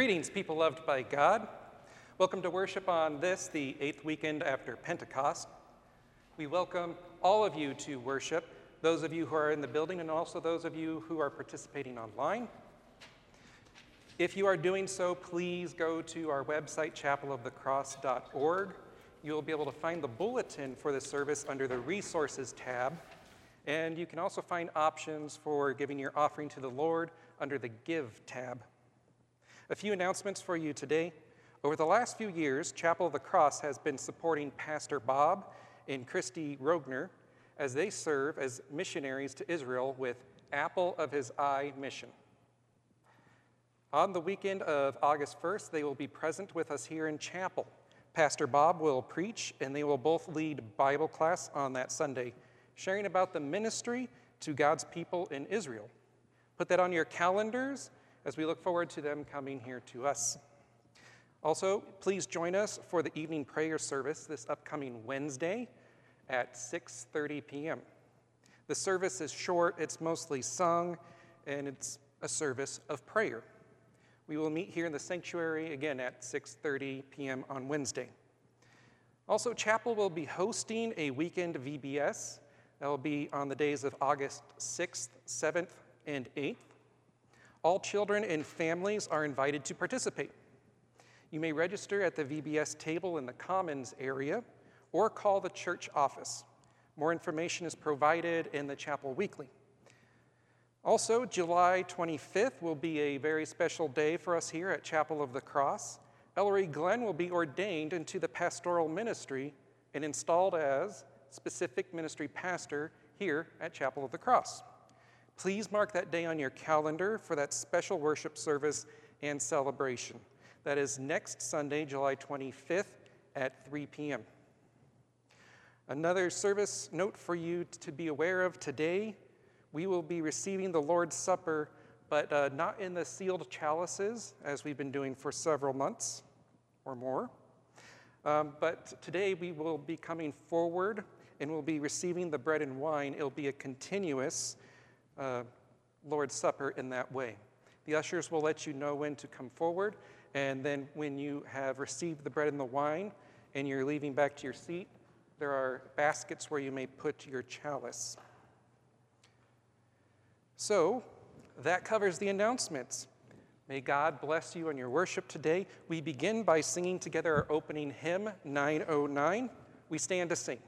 Greetings, people loved by God. Welcome to worship on this, the eighth weekend after Pentecost. We welcome all of you to worship, those of you who are in the building and also those of you who are participating online. If you are doing so, please go to our website, chapelofthecross.org. You'll be able to find the bulletin for the service under the Resources tab. And you can also find options for giving your offering to the Lord under the Give tab. A few announcements for you today. Over the last few years, Chapel of the Cross has been supporting Pastor Bob and Christy Rogner as they serve as missionaries to Israel with Apple of His Eye Mission. On the weekend of August 1st, they will be present with us here in chapel. Pastor Bob will preach, and they will both lead Bible class on that Sunday, sharing about the ministry to God's people in Israel. Put that on your calendars as we look forward to them coming here to us. Also, please join us for the evening prayer service this upcoming Wednesday at 6:30 p.m. The service is short, it's mostly sung, and it's a service of prayer. We will meet here in the sanctuary again at 6:30 p.m. on Wednesday. Also, chapel will be hosting a weekend VBS. That will be on the days of August 6th, 7th, and 8th. All children and families are invited to participate. You may register at the VBS table in the Commons area or call the church office. More information is provided in the Chapel Weekly. Also, July 25th will be a very special day for us here at Chapel of the Cross. Ellery Glenn will be ordained into the pastoral ministry and installed as specific ministry pastor here at Chapel of the Cross. Please mark that day on your calendar for that special worship service and celebration. That is next Sunday, July 25th at 3 p.m. Another service note for you to be aware of today we will be receiving the Lord's Supper, but uh, not in the sealed chalices, as we've been doing for several months or more. Um, but today we will be coming forward and we'll be receiving the bread and wine. It'll be a continuous uh, Lord's Supper in that way. The ushers will let you know when to come forward, and then when you have received the bread and the wine and you're leaving back to your seat, there are baskets where you may put your chalice. So, that covers the announcements. May God bless you in your worship today. We begin by singing together our opening hymn, 909. We stand to sing.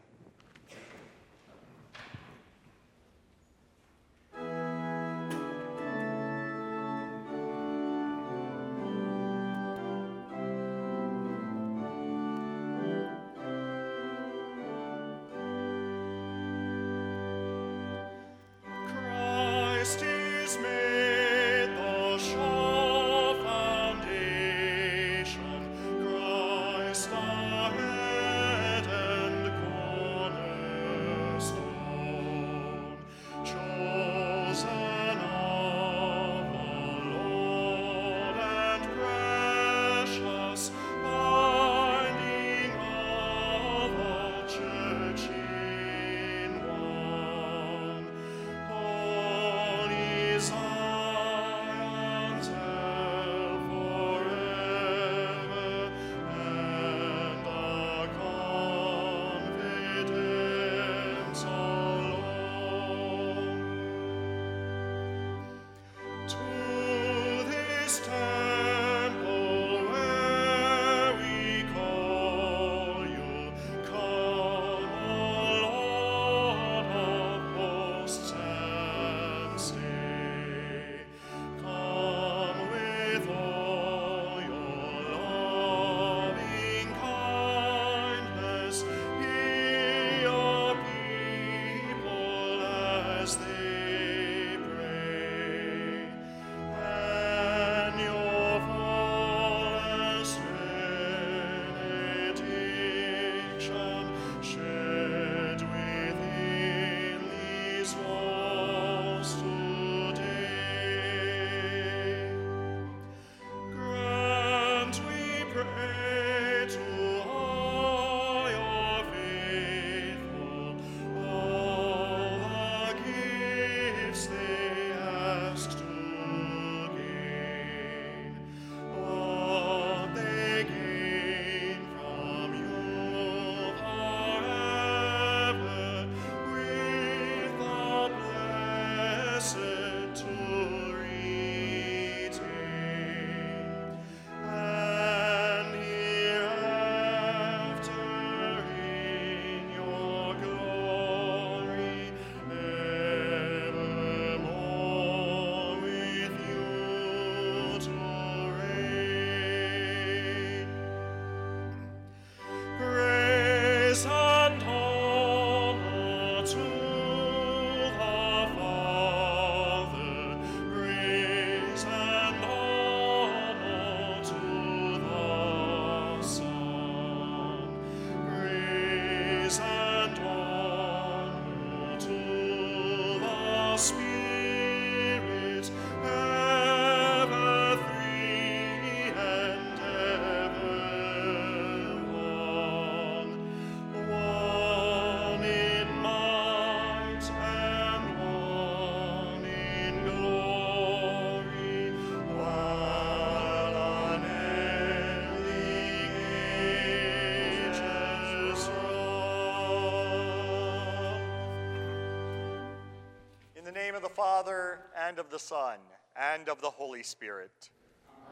Father, and of the Son, and of the Holy Spirit.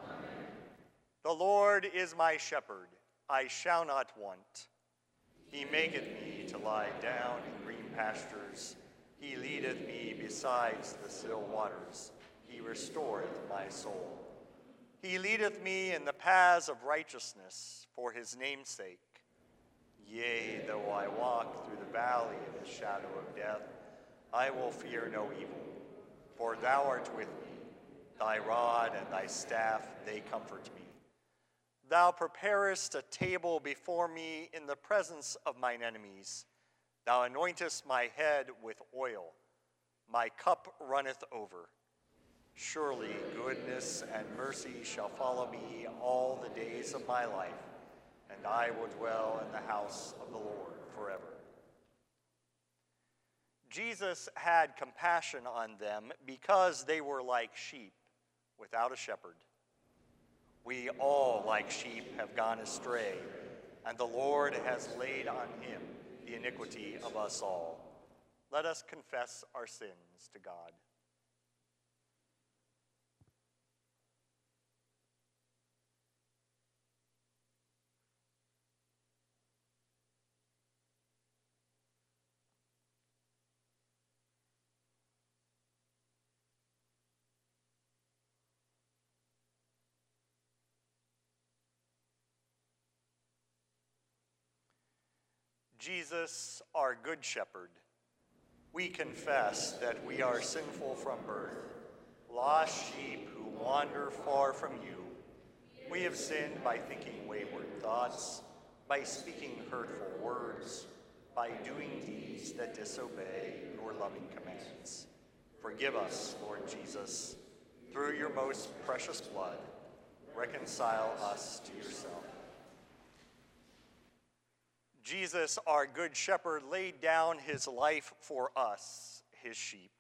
Amen. The Lord is my shepherd, I shall not want. He maketh me to lie down in green pastures. He leadeth me beside the still waters. He restoreth my soul. He leadeth me in the paths of righteousness for his name's sake. Yea, though I walk through the valley of the shadow of death, I will fear no evil for thou art with me. Thy rod and thy staff, they comfort me. Thou preparest a table before me in the presence of mine enemies. Thou anointest my head with oil. My cup runneth over. Surely goodness and mercy shall follow me all the days of my life, and I will dwell in the house of the Lord forever. Jesus had compassion on them because they were like sheep without a shepherd. We all, like sheep, have gone astray, and the Lord has laid on him the iniquity of us all. Let us confess our sins to God. Jesus, our Good Shepherd, we confess that we are sinful from birth, lost sheep who wander far from you. We have sinned by thinking wayward thoughts, by speaking hurtful words, by doing deeds that disobey your loving commands. Forgive us, Lord Jesus, through your most precious blood. Reconcile us to yourself. Jesus, our good shepherd, laid down his life for us, his sheep.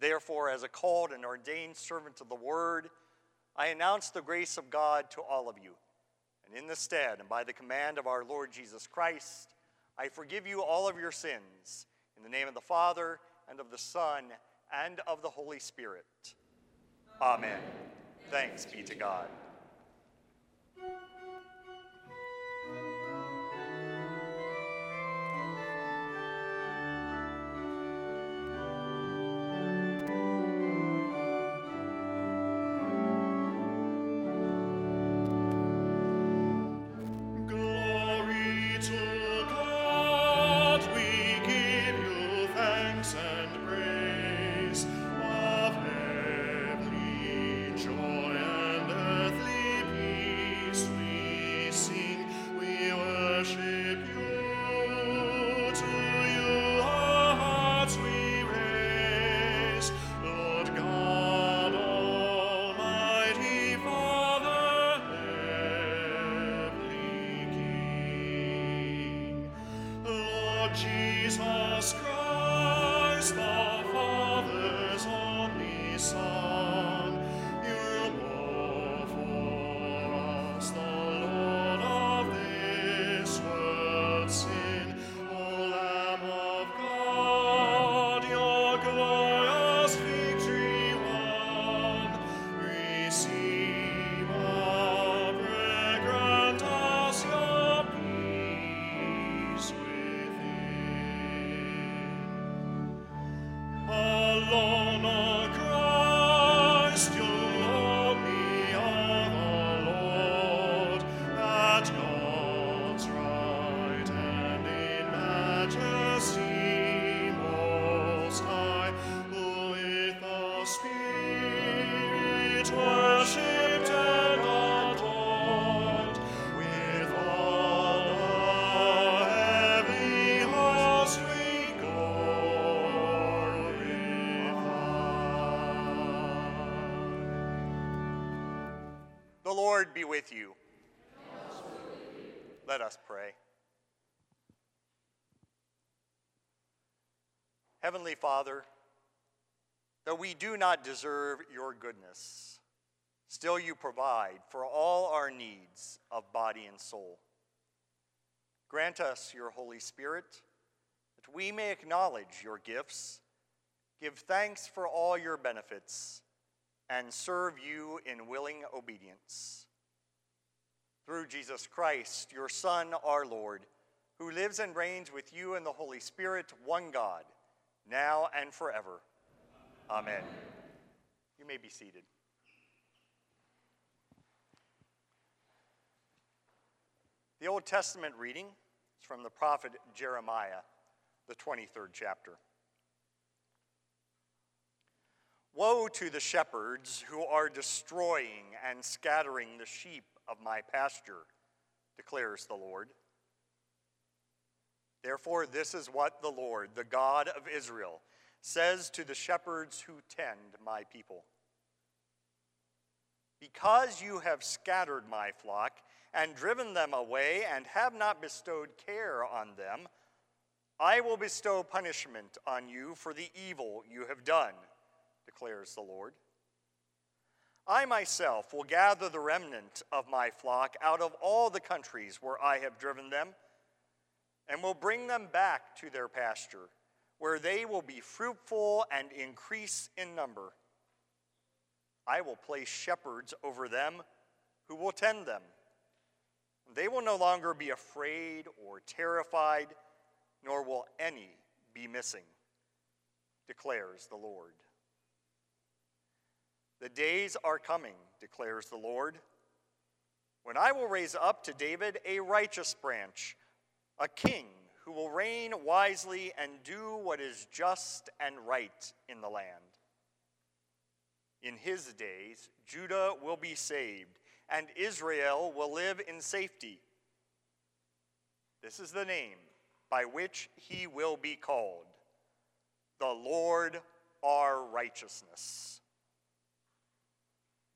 Therefore, as a called and ordained servant of the word, I announce the grace of God to all of you. And in the stead, and by the command of our Lord Jesus Christ, I forgive you all of your sins. In the name of the Father, and of the Son, and of the Holy Spirit. Amen. Thanks be to God. Lord be with you. Let us pray. Heavenly Father, though we do not deserve your goodness, still you provide for all our needs of body and soul. Grant us your Holy Spirit that we may acknowledge your gifts, give thanks for all your benefits, and serve you in willing obedience. Through Jesus Christ, your Son, our Lord, who lives and reigns with you in the Holy Spirit, one God now and forever. Amen. You may be seated. The Old Testament reading is from the prophet Jeremiah, the 23rd chapter. Woe to the shepherds who are destroying and scattering the sheep of my pasture, declares the Lord. Therefore, this is what the Lord, the God of Israel, says to the shepherds who tend my people Because you have scattered my flock and driven them away and have not bestowed care on them, I will bestow punishment on you for the evil you have done, declares the Lord. I myself will gather the remnant of my flock out of all the countries where I have driven them and will bring them back to their pasture, where they will be fruitful and increase in number. I will place shepherds over them who will tend them. They will no longer be afraid or terrified, nor will any be missing, declares the Lord. The days are coming, declares the Lord, when I will raise up to David a righteous branch a king who will reign wisely and do what is just and right in the land. In his days, Judah will be saved, and Israel will live in safety. This is the name by which he will be called the Lord our righteousness.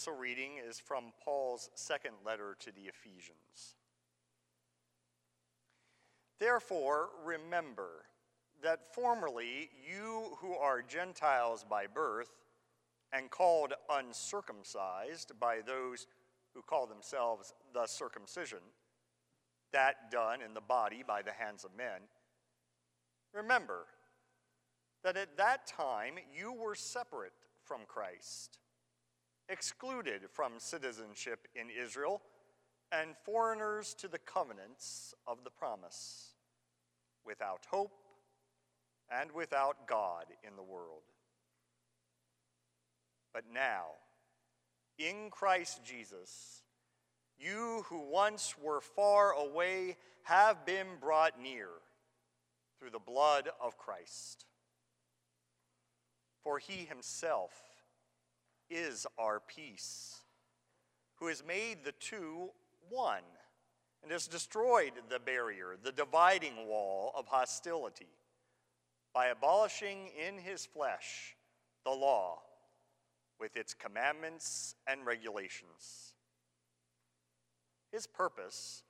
Epistle reading is from Paul's second letter to the Ephesians. Therefore, remember that formerly you who are Gentiles by birth and called uncircumcised by those who call themselves the circumcision, that done in the body by the hands of men, remember that at that time you were separate from Christ excluded from citizenship in Israel, and foreigners to the covenants of the promise, without hope and without God in the world. But now, in Christ Jesus, you who once were far away have been brought near through the blood of Christ. For he himself is our peace, who has made the two one and has destroyed the barrier, the dividing wall of hostility, by abolishing in his flesh the law with its commandments and regulations. His purpose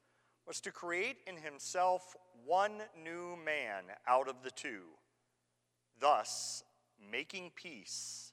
was to create in himself one new man out of the two, thus making peace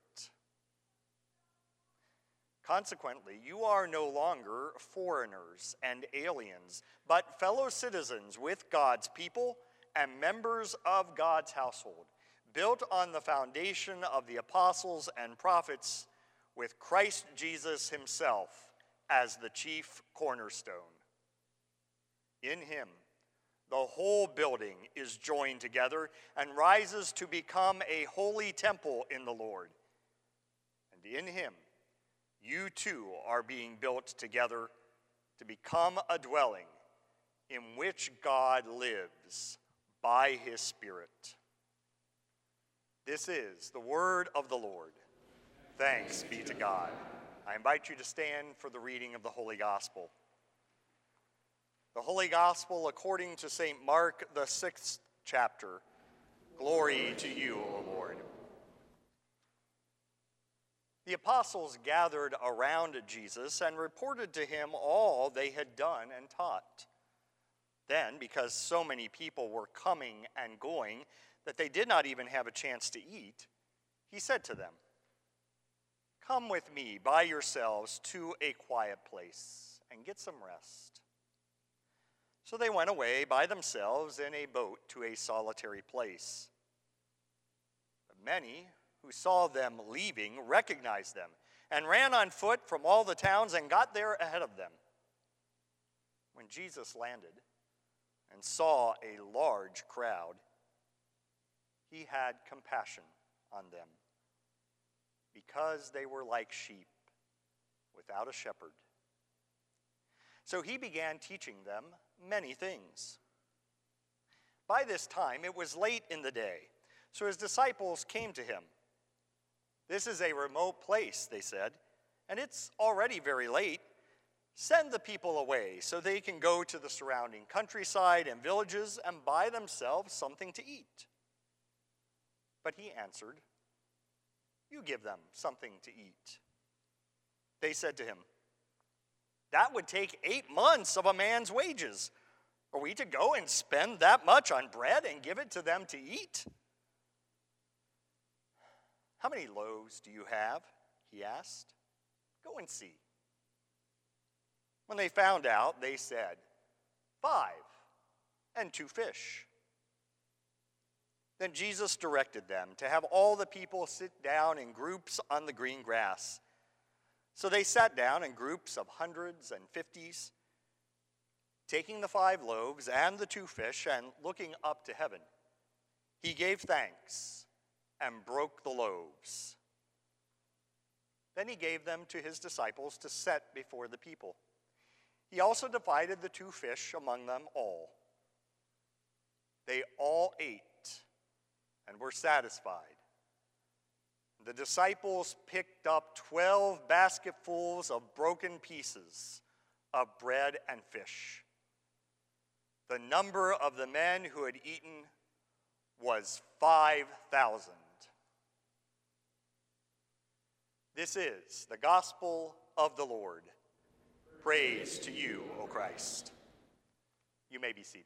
Consequently, you are no longer foreigners and aliens, but fellow citizens with God's people and members of God's household, built on the foundation of the apostles and prophets, with Christ Jesus himself as the chief cornerstone. In him, the whole building is joined together and rises to become a holy temple in the Lord. And in him, you too are being built together to become a dwelling in which God lives by his Spirit. This is the word of the Lord. Thanks be to God. I invite you to stand for the reading of the Holy Gospel. The Holy Gospel according to St. Mark, the sixth chapter. Glory to you, O Lord. The apostles gathered around Jesus and reported to him all they had done and taught. Then, because so many people were coming and going that they did not even have a chance to eat, he said to them, Come with me by yourselves to a quiet place and get some rest. So they went away by themselves in a boat to a solitary place. But many who saw them leaving recognized them and ran on foot from all the towns and got there ahead of them. When Jesus landed and saw a large crowd, he had compassion on them because they were like sheep without a shepherd. So he began teaching them many things. By this time, it was late in the day, so his disciples came to him. This is a remote place, they said, and it's already very late. Send the people away so they can go to the surrounding countryside and villages and buy themselves something to eat. But he answered, You give them something to eat. They said to him, That would take eight months of a man's wages. Are we to go and spend that much on bread and give it to them to eat? How many loaves do you have? He asked. Go and see. When they found out, they said, Five and two fish. Then Jesus directed them to have all the people sit down in groups on the green grass. So they sat down in groups of hundreds and fifties, taking the five loaves and the two fish and looking up to heaven. He gave thanks and broke the loaves. Then he gave them to his disciples to set before the people. He also divided the two fish among them all. They all ate and were satisfied. The disciples picked up 12 basketfuls of broken pieces of bread and fish. The number of the men who had eaten was 5,000. This is the gospel of the Lord. Praise to you, O Christ. You may be seated.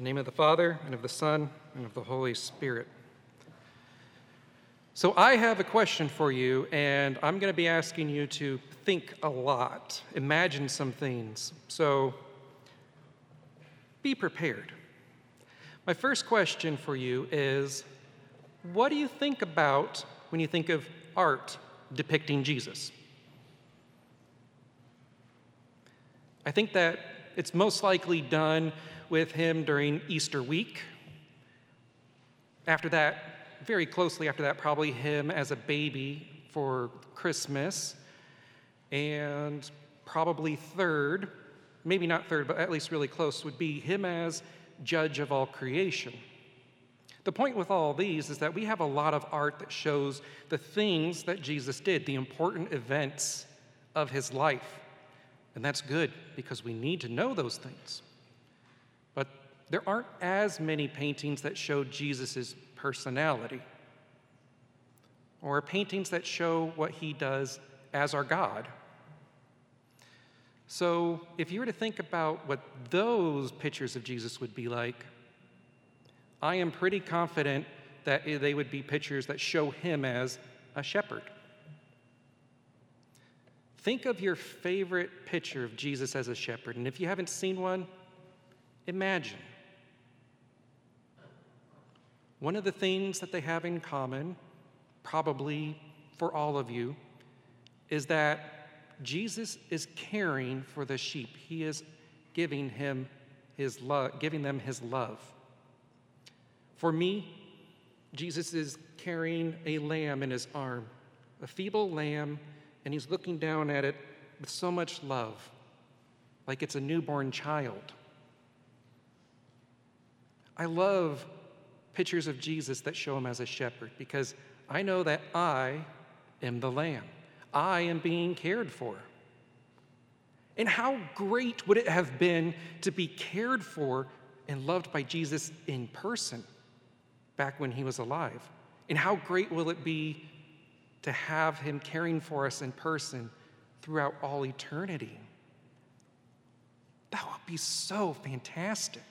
the name of the Father, and of the Son, and of the Holy Spirit. So, I have a question for you, and I'm going to be asking you to think a lot, imagine some things. So, be prepared. My first question for you is What do you think about when you think of art depicting Jesus? I think that it's most likely done with him during Easter week. After that, very closely after that, probably him as a baby for Christmas. And probably third, maybe not third, but at least really close, would be him as judge of all creation. The point with all these is that we have a lot of art that shows the things that Jesus did, the important events of his life. And that's good because we need to know those things there aren't as many paintings that show Jesus' personality or paintings that show what he does as our God. So, if you were to think about what those pictures of Jesus would be like, I am pretty confident that they would be pictures that show him as a shepherd. Think of your favorite picture of Jesus as a shepherd, and if you haven't seen one, imagine. One of the things that they have in common, probably for all of you, is that Jesus is caring for the sheep. He is giving him his love, giving them his love. For me, Jesus is carrying a lamb in his arm, a feeble lamb, and he's looking down at it with so much love, like it's a newborn child. I love pictures of Jesus that show him as a shepherd because I know that I am the lamb. I am being cared for. And how great would it have been to be cared for and loved by Jesus in person back when he was alive? And how great will it be to have him caring for us in person throughout all eternity? That would be so fantastic.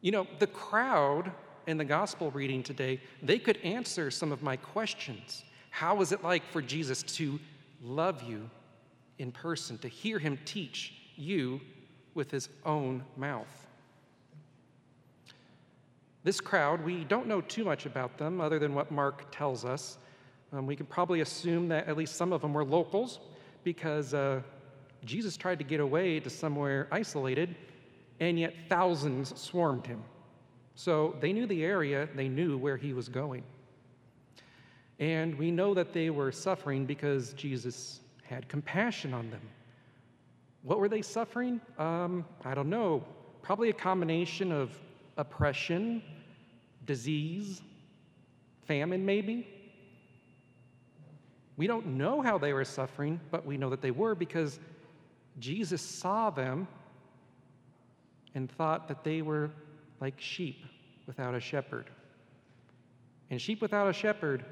You know, the crowd in the gospel reading today, they could answer some of my questions. How was it like for Jesus to love you in person, to hear him teach you with his own mouth? This crowd, we don't know too much about them other than what Mark tells us. Um, we can probably assume that at least some of them were locals because uh, Jesus tried to get away to somewhere isolated, and yet thousands swarmed him. So they knew the area, they knew where he was going. And we know that they were suffering because Jesus had compassion on them. What were they suffering? Um, I don't know. Probably a combination of oppression, disease, famine, maybe. We don't know how they were suffering, but we know that they were because Jesus saw them and thought that they were like sheep without a shepherd. And sheep without a shepherd,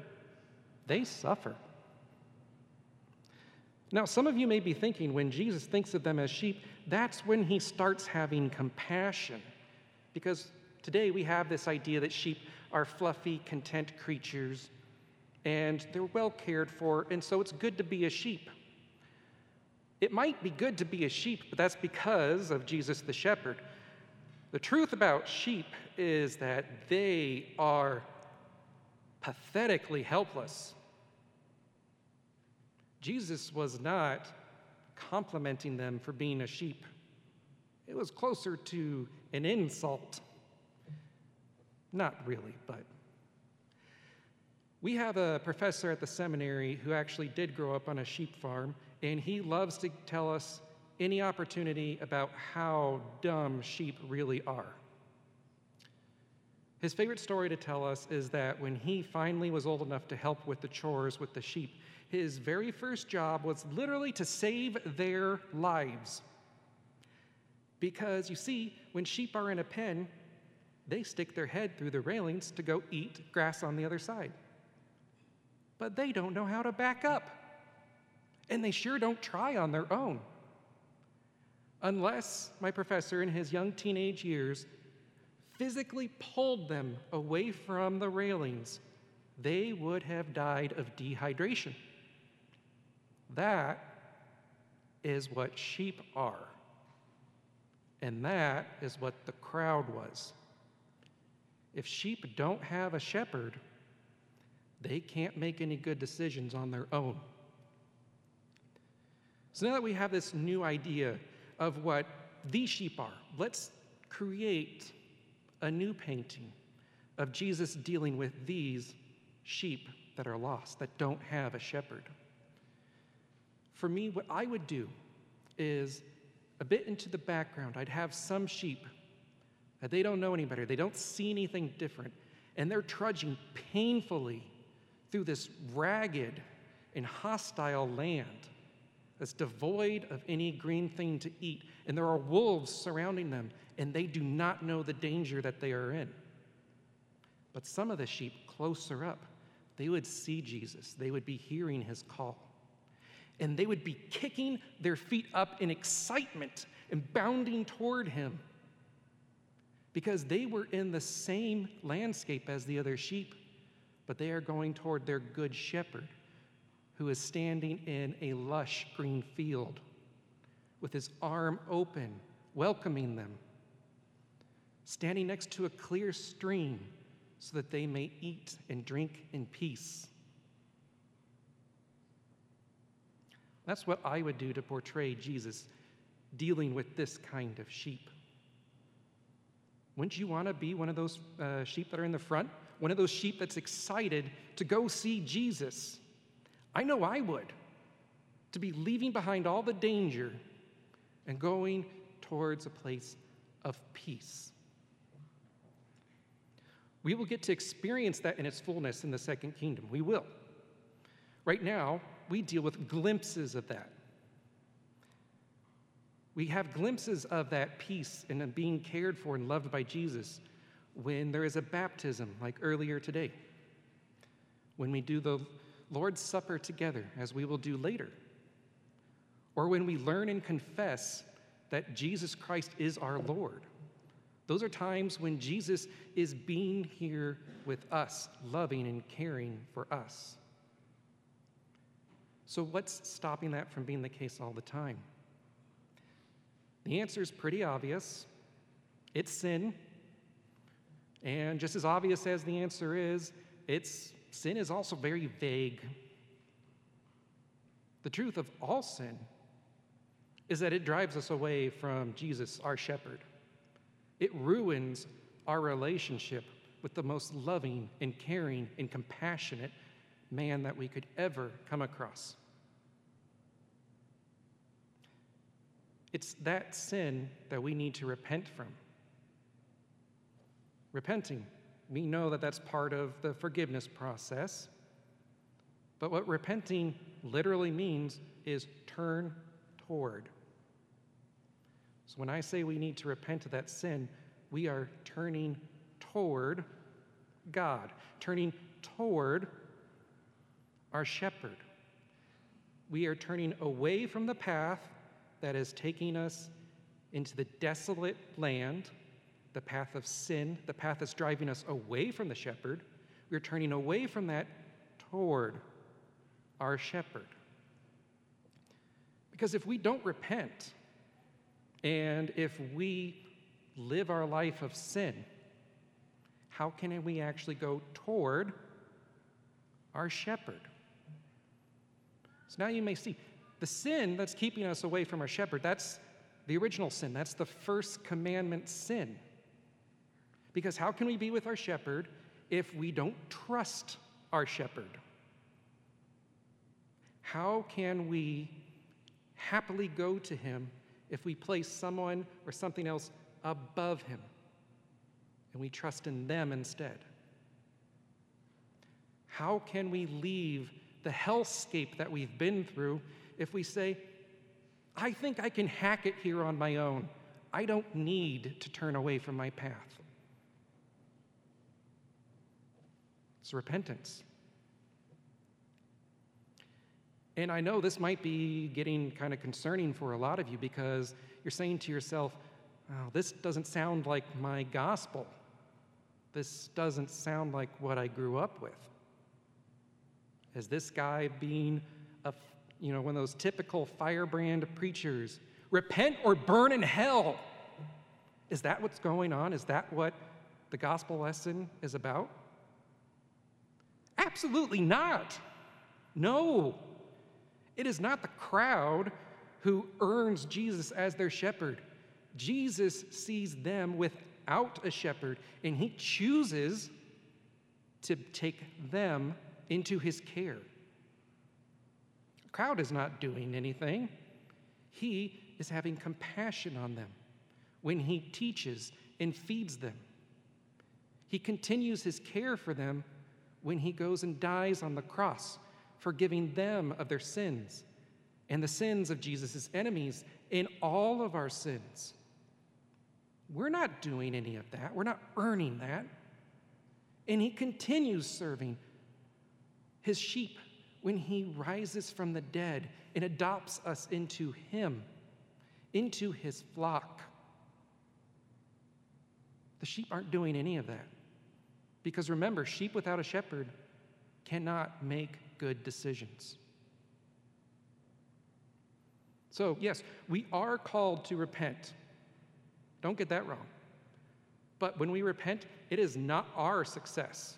they suffer. Now, some of you may be thinking when Jesus thinks of them as sheep, that's when he starts having compassion. Because Today, we have this idea that sheep are fluffy, content creatures, and they're well cared for, and so it's good to be a sheep. It might be good to be a sheep, but that's because of Jesus the shepherd. The truth about sheep is that they are pathetically helpless. Jesus was not complimenting them for being a sheep, it was closer to an insult. Not really, but. We have a professor at the seminary who actually did grow up on a sheep farm, and he loves to tell us any opportunity about how dumb sheep really are. His favorite story to tell us is that when he finally was old enough to help with the chores with the sheep, his very first job was literally to save their lives. Because you see, when sheep are in a pen, they stick their head through the railings to go eat grass on the other side. But they don't know how to back up. And they sure don't try on their own. Unless my professor, in his young teenage years, physically pulled them away from the railings, they would have died of dehydration. That is what sheep are. And that is what the crowd was. If sheep don't have a shepherd, they can't make any good decisions on their own. So now that we have this new idea of what these sheep are, let's create a new painting of Jesus dealing with these sheep that are lost, that don't have a shepherd. For me, what I would do is a bit into the background, I'd have some sheep that they don't know any better, they don't see anything different, and they're trudging painfully through this ragged and hostile land that's devoid of any green thing to eat. And there are wolves surrounding them, and they do not know the danger that they are in. But some of the sheep closer up, they would see Jesus, they would be hearing his call. And they would be kicking their feet up in excitement and bounding toward him because they were in the same landscape as the other sheep, but they are going toward their good shepherd who is standing in a lush green field with his arm open, welcoming them, standing next to a clear stream so that they may eat and drink in peace. That's what I would do to portray Jesus dealing with this kind of sheep. Wouldn't you want to be one of those uh, sheep that are in the front? One of those sheep that's excited to go see Jesus? I know I would. To be leaving behind all the danger and going towards a place of peace. We will get to experience that in its fullness in the second kingdom. We will. Right now, we deal with glimpses of that we have glimpses of that peace and being cared for and loved by Jesus when there is a baptism, like earlier today, when we do the Lord's Supper together, as we will do later, or when we learn and confess that Jesus Christ is our Lord, Those are times when Jesus is being here with us, loving and caring for us. So, what's stopping that from being the case all the time? The answer is pretty obvious it's sin. And just as obvious as the answer is, it's sin is also very vague. The truth of all sin is that it drives us away from Jesus, our shepherd. It ruins our relationship with the most loving and caring and compassionate man that we could ever come across. It's that sin that we need to repent from. Repenting, we know that that's part of the forgiveness process. But what repenting literally means is turn toward. So when I say we need to repent of that sin, we are turning toward God, turning toward our shepherd. We are turning away from the path that is taking us into the desolate land, the path of sin, the path that's driving us away from the shepherd. We're turning away from that toward our shepherd. Because if we don't repent, and if we live our life of sin, how can we actually go toward our shepherd? So now you may see the sin that's keeping us away from our shepherd, that's the original sin. That's the first commandment sin. Because how can we be with our shepherd if we don't trust our shepherd? How can we happily go to him if we place someone or something else above him and we trust in them instead? How can we leave the hellscape that we've been through if we say, I think I can hack it here on my own? I don't need to turn away from my path. It's repentance. And I know this might be getting kind of concerning for a lot of you because you're saying to yourself, oh, this doesn't sound like my gospel. This doesn't sound like what I grew up with. Is this guy being a, you know, one of those typical firebrand preachers? Repent or burn in hell. Is that what's going on? Is that what the gospel lesson is about? Absolutely not. No. It is not the crowd who earns Jesus as their shepherd. Jesus sees them without a shepherd, and he chooses to take them into his care. The crowd is not doing anything, he is having compassion on them when he teaches and feeds them. He continues his care for them when he goes and dies on the cross forgiving them of their sins and the sins of Jesus' enemies in all of our sins. We're not doing any of that, we're not earning that. And he continues serving his sheep when he rises from the dead and adopts us into him, into his flock. The sheep aren't doing any of that. Because remember, sheep without a shepherd cannot make good decisions. So, yes, we are called to repent. Don't get that wrong. But when we repent, it is not our success.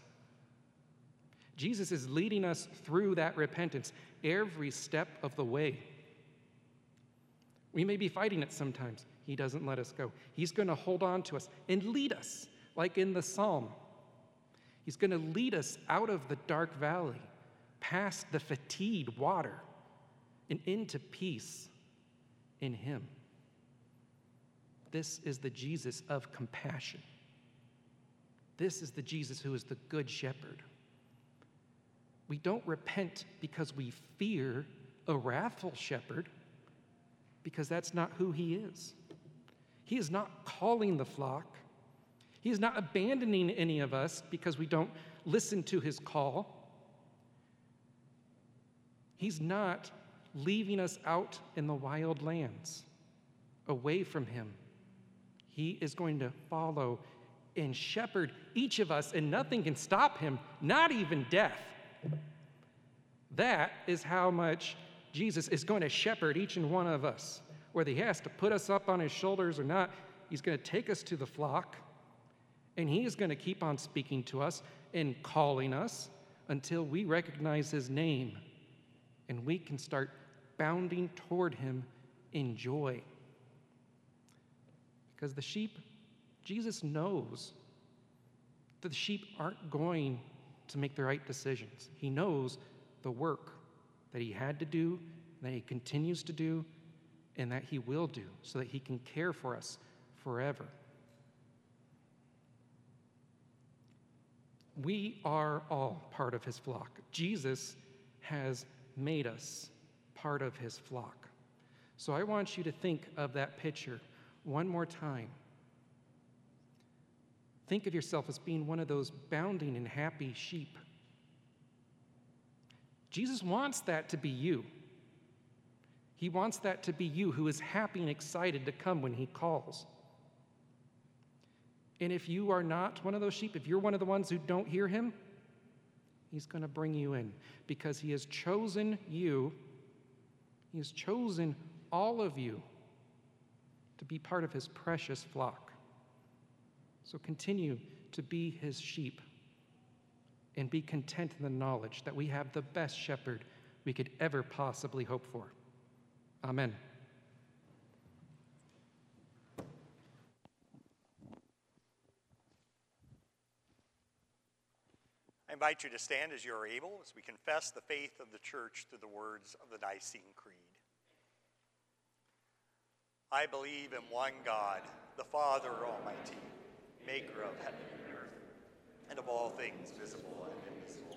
Jesus is leading us through that repentance every step of the way. We may be fighting it sometimes. He doesn't let us go. He's going to hold on to us and lead us, like in the psalm. He's going to lead us out of the dark valley past the fatigued water and into peace in Him. This is the Jesus of compassion. This is the Jesus who is the good shepherd. We don't repent because we fear a wrathful shepherd, because that's not who he is. He is not calling the flock. He is not abandoning any of us because we don't listen to his call. He's not leaving us out in the wild lands, away from Him. He is going to follow and shepherd each of us, and nothing can stop him, not even death. That is how much Jesus is going to shepherd each and one of us. Whether he has to put us up on his shoulders or not, he's going to take us to the flock, and he is going to keep on speaking to us and calling us until we recognize his name and we can start bounding toward him in joy. Because the sheep, Jesus knows that the sheep aren't going to make the right decisions. He knows the work that he had to do, that he continues to do, and that he will do so that he can care for us forever. We are all part of his flock. Jesus has made us part of his flock. So I want you to think of that picture one more time. Think of yourself as being one of those bounding and happy sheep. Jesus wants that to be you. He wants that to be you who is happy and excited to come when he calls. And if you are not one of those sheep, if you're one of the ones who don't hear him, he's going to bring you in because he has chosen you. He has chosen all of you to be part of his precious flock. So continue to be his sheep and be content in the knowledge that we have the best shepherd we could ever possibly hope for. Amen. Invite you to stand as you are able as we confess the faith of the church through the words of the Nicene Creed. I believe in one God, the Father Almighty, maker of heaven and earth, and of all things visible and invisible.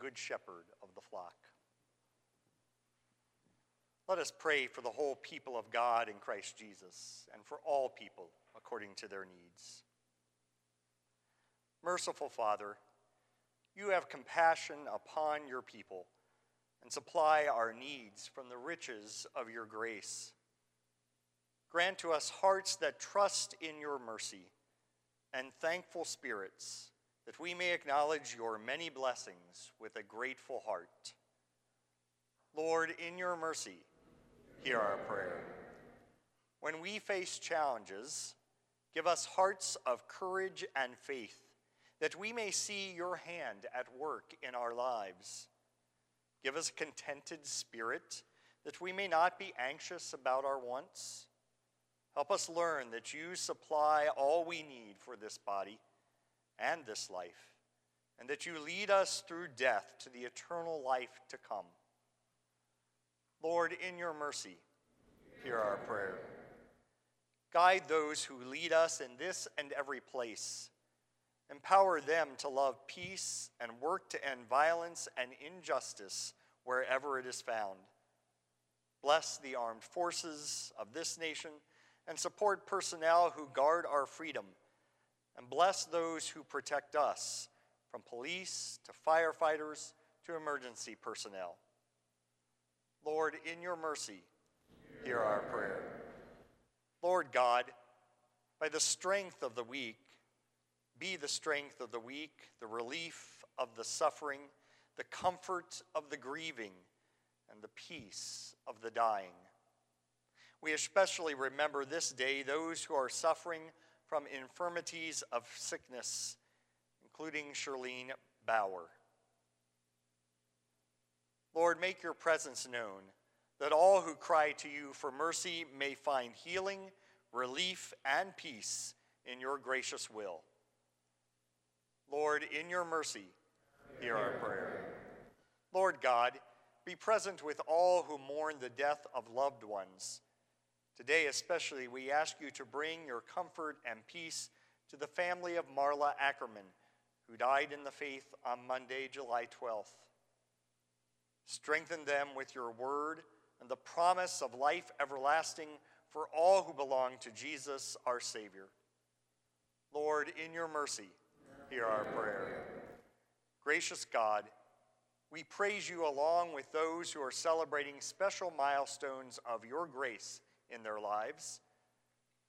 Good shepherd of the flock. Let us pray for the whole people of God in Christ Jesus and for all people according to their needs. Merciful Father, you have compassion upon your people and supply our needs from the riches of your grace. Grant to us hearts that trust in your mercy and thankful spirits that we may acknowledge your many blessings with a grateful heart. Lord, in your mercy, hear our prayer. When we face challenges, give us hearts of courage and faith that we may see your hand at work in our lives. Give us a contented spirit that we may not be anxious about our wants. Help us learn that you supply all we need for this body and this life, and that you lead us through death to the eternal life to come. Lord, in your mercy, hear our prayer. Guide those who lead us in this and every place. Empower them to love peace and work to end violence and injustice wherever it is found. Bless the armed forces of this nation and support personnel who guard our freedom. And bless those who protect us, from police to firefighters to emergency personnel. Lord, in your mercy, hear our prayer. Lord God, by the strength of the weak, be the strength of the weak, the relief of the suffering, the comfort of the grieving, and the peace of the dying. We especially remember this day those who are suffering from infirmities of sickness, including Charlene Bauer. Lord, make your presence known that all who cry to you for mercy may find healing, relief, and peace in your gracious will. Lord, in your mercy, hear our prayer. Lord God, be present with all who mourn the death of loved ones. Today, especially, we ask you to bring your comfort and peace to the family of Marla Ackerman, who died in the faith on Monday, July 12th. Strengthen them with your word and the promise of life everlasting for all who belong to Jesus, our Savior. Lord, in your mercy, hear our prayer. Gracious God, we praise you along with those who are celebrating special milestones of your grace in their lives,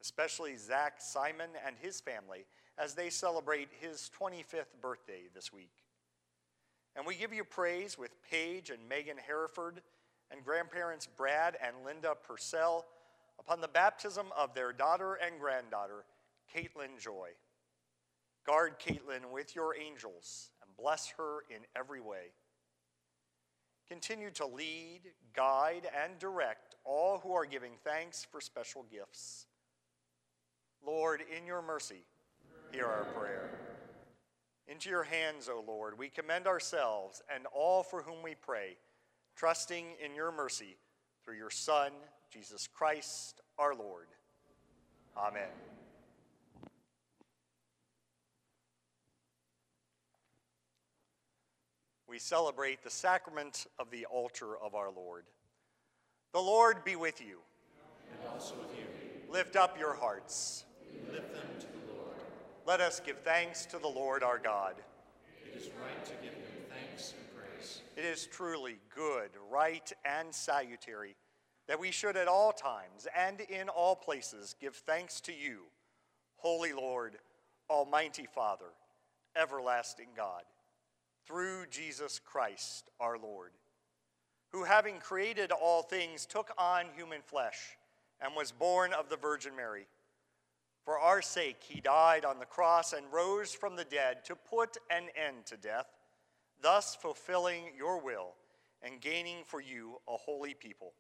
especially Zach Simon and his family as they celebrate his 25th birthday this week. And we give you praise with Paige and Megan Hereford and grandparents Brad and Linda Purcell upon the baptism of their daughter and granddaughter, Caitlin Joy. Guard Caitlin with your angels and bless her in every way. Continue to lead, guide, and direct all who are giving thanks for special gifts. Lord, in your mercy, hear our prayer. Into your hands, O Lord, we commend ourselves and all for whom we pray, trusting in your mercy through your Son, Jesus Christ, our Lord. Amen. we celebrate the sacrament of the altar of our Lord. The Lord be with you. And also with you. Lift up your hearts. We lift them to the Lord. Let us give thanks to the Lord our God. It is right to give him thanks and praise. It is truly good, right, and salutary that we should at all times and in all places give thanks to you, Holy Lord, Almighty Father, everlasting God through Jesus Christ our Lord, who having created all things took on human flesh and was born of the Virgin Mary. For our sake he died on the cross and rose from the dead to put an end to death, thus fulfilling your will and gaining for you a holy people.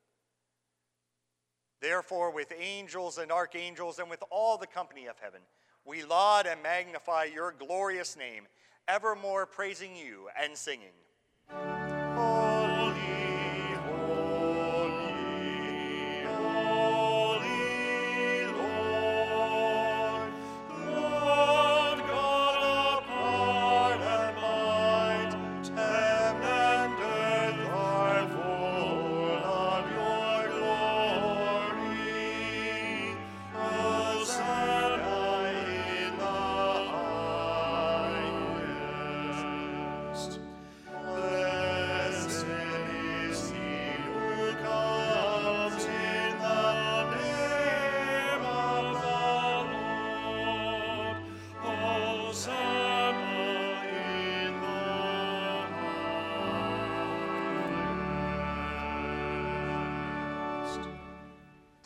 Therefore, with angels and archangels and with all the company of heaven, we laud and magnify your glorious name evermore praising you and singing.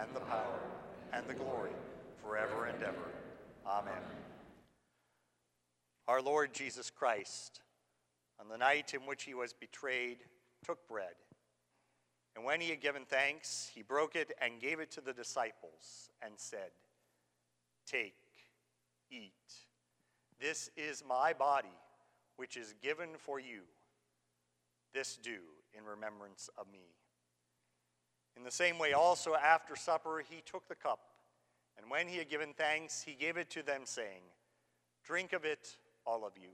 and the power, and the glory, forever and ever. Amen. Our Lord Jesus Christ, on the night in which he was betrayed, took bread. And when he had given thanks, he broke it and gave it to the disciples and said, Take, eat. This is my body, which is given for you. This do in remembrance of me. In the same way, also after supper, he took the cup, and when he had given thanks, he gave it to them, saying, Drink of it, all of you.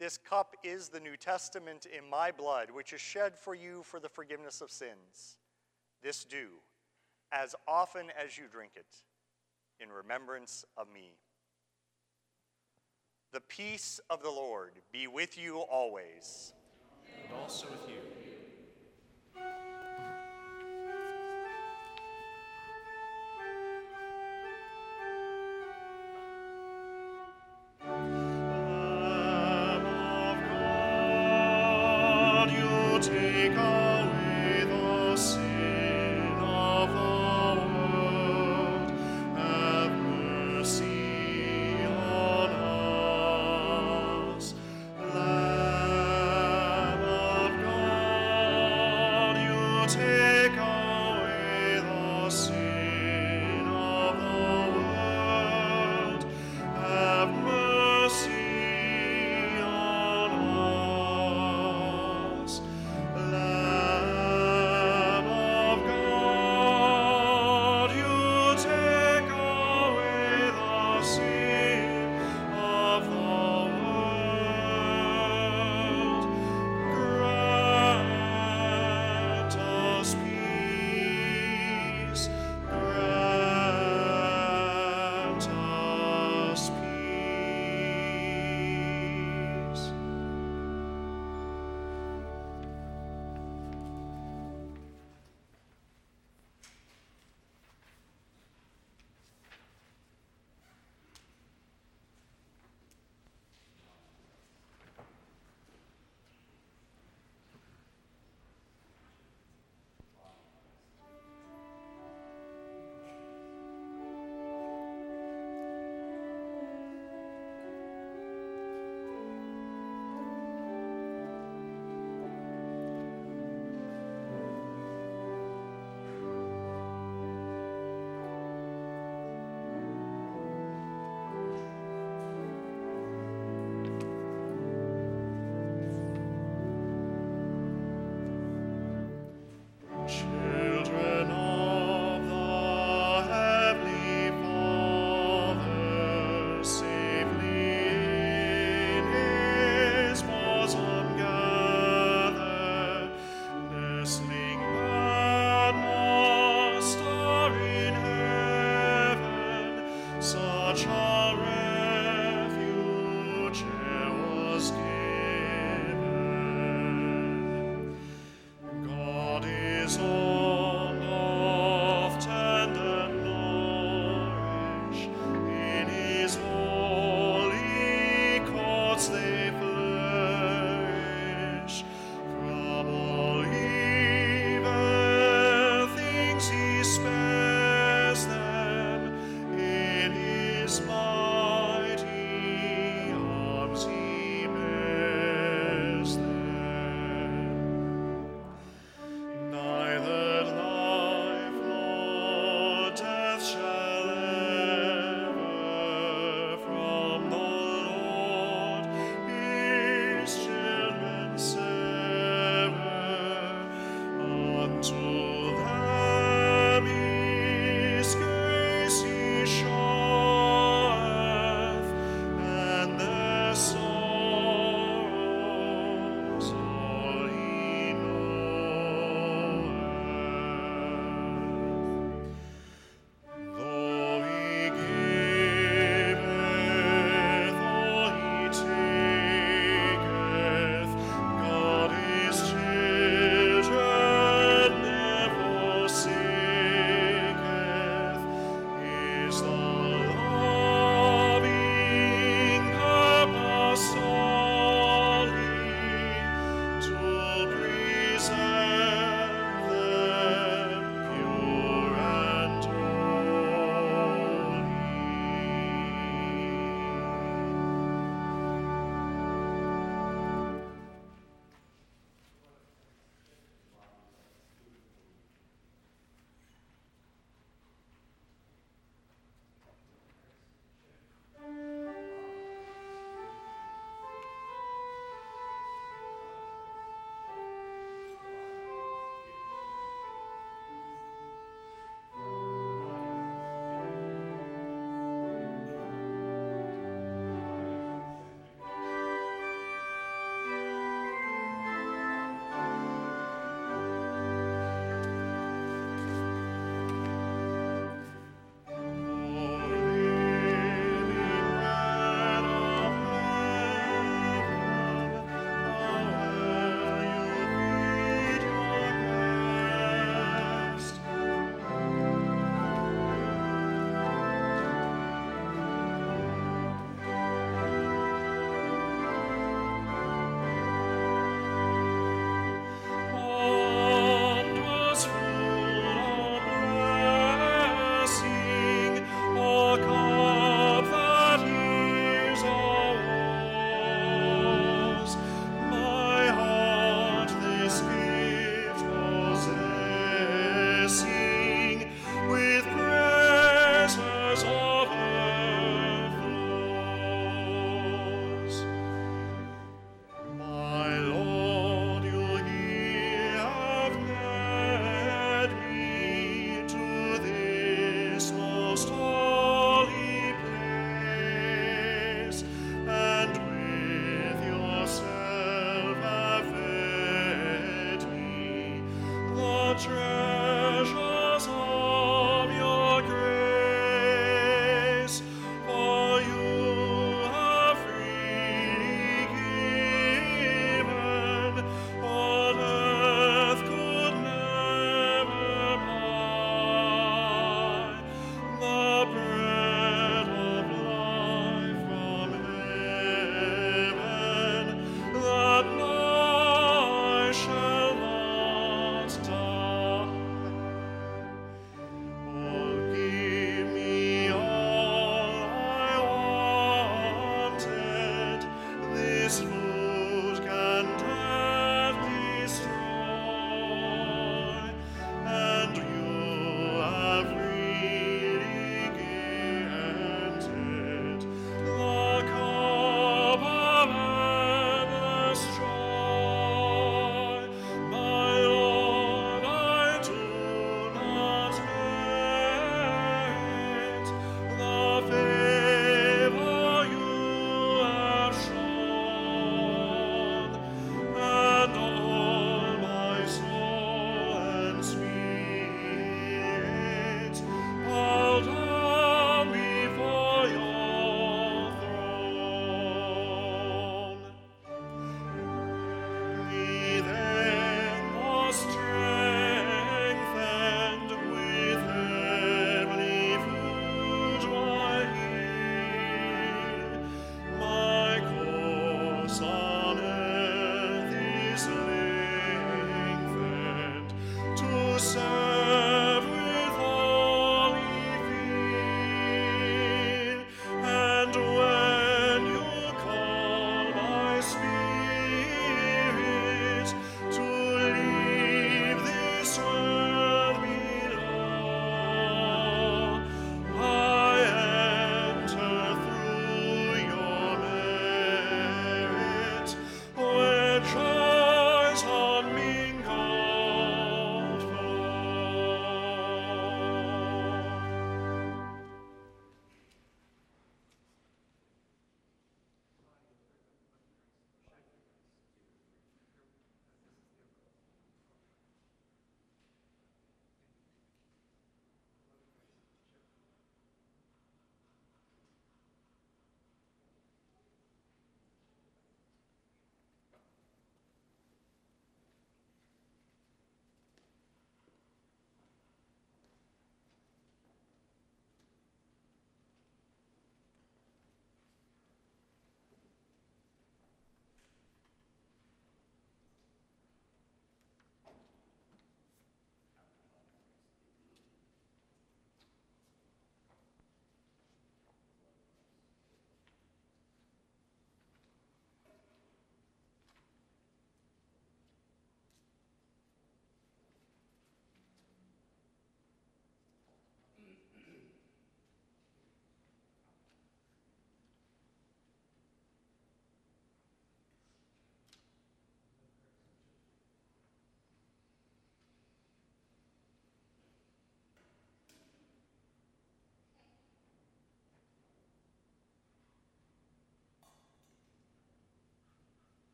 This cup is the New Testament in my blood, which is shed for you for the forgiveness of sins. This do, as often as you drink it, in remembrance of me. The peace of the Lord be with you always. And also with you.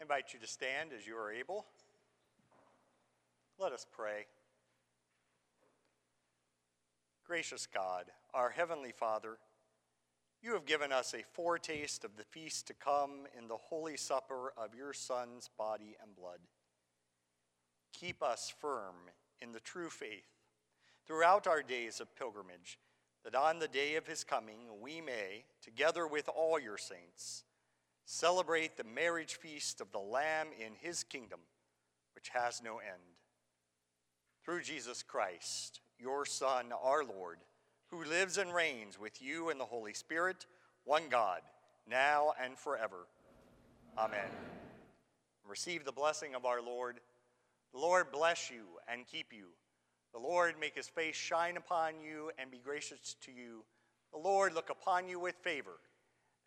I invite you to stand as you are able. Let us pray. Gracious God, our Heavenly Father, you have given us a foretaste of the feast to come in the holy supper of your Son's body and blood. Keep us firm in the true faith throughout our days of pilgrimage, that on the day of his coming we may, together with all your saints, Celebrate the marriage feast of the Lamb in his kingdom, which has no end. Through Jesus Christ, your Son, our Lord, who lives and reigns with you and the Holy Spirit, one God, now and forever. Amen. Amen. Receive the blessing of our Lord. The Lord bless you and keep you. The Lord make his face shine upon you and be gracious to you. The Lord look upon you with favor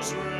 Israel.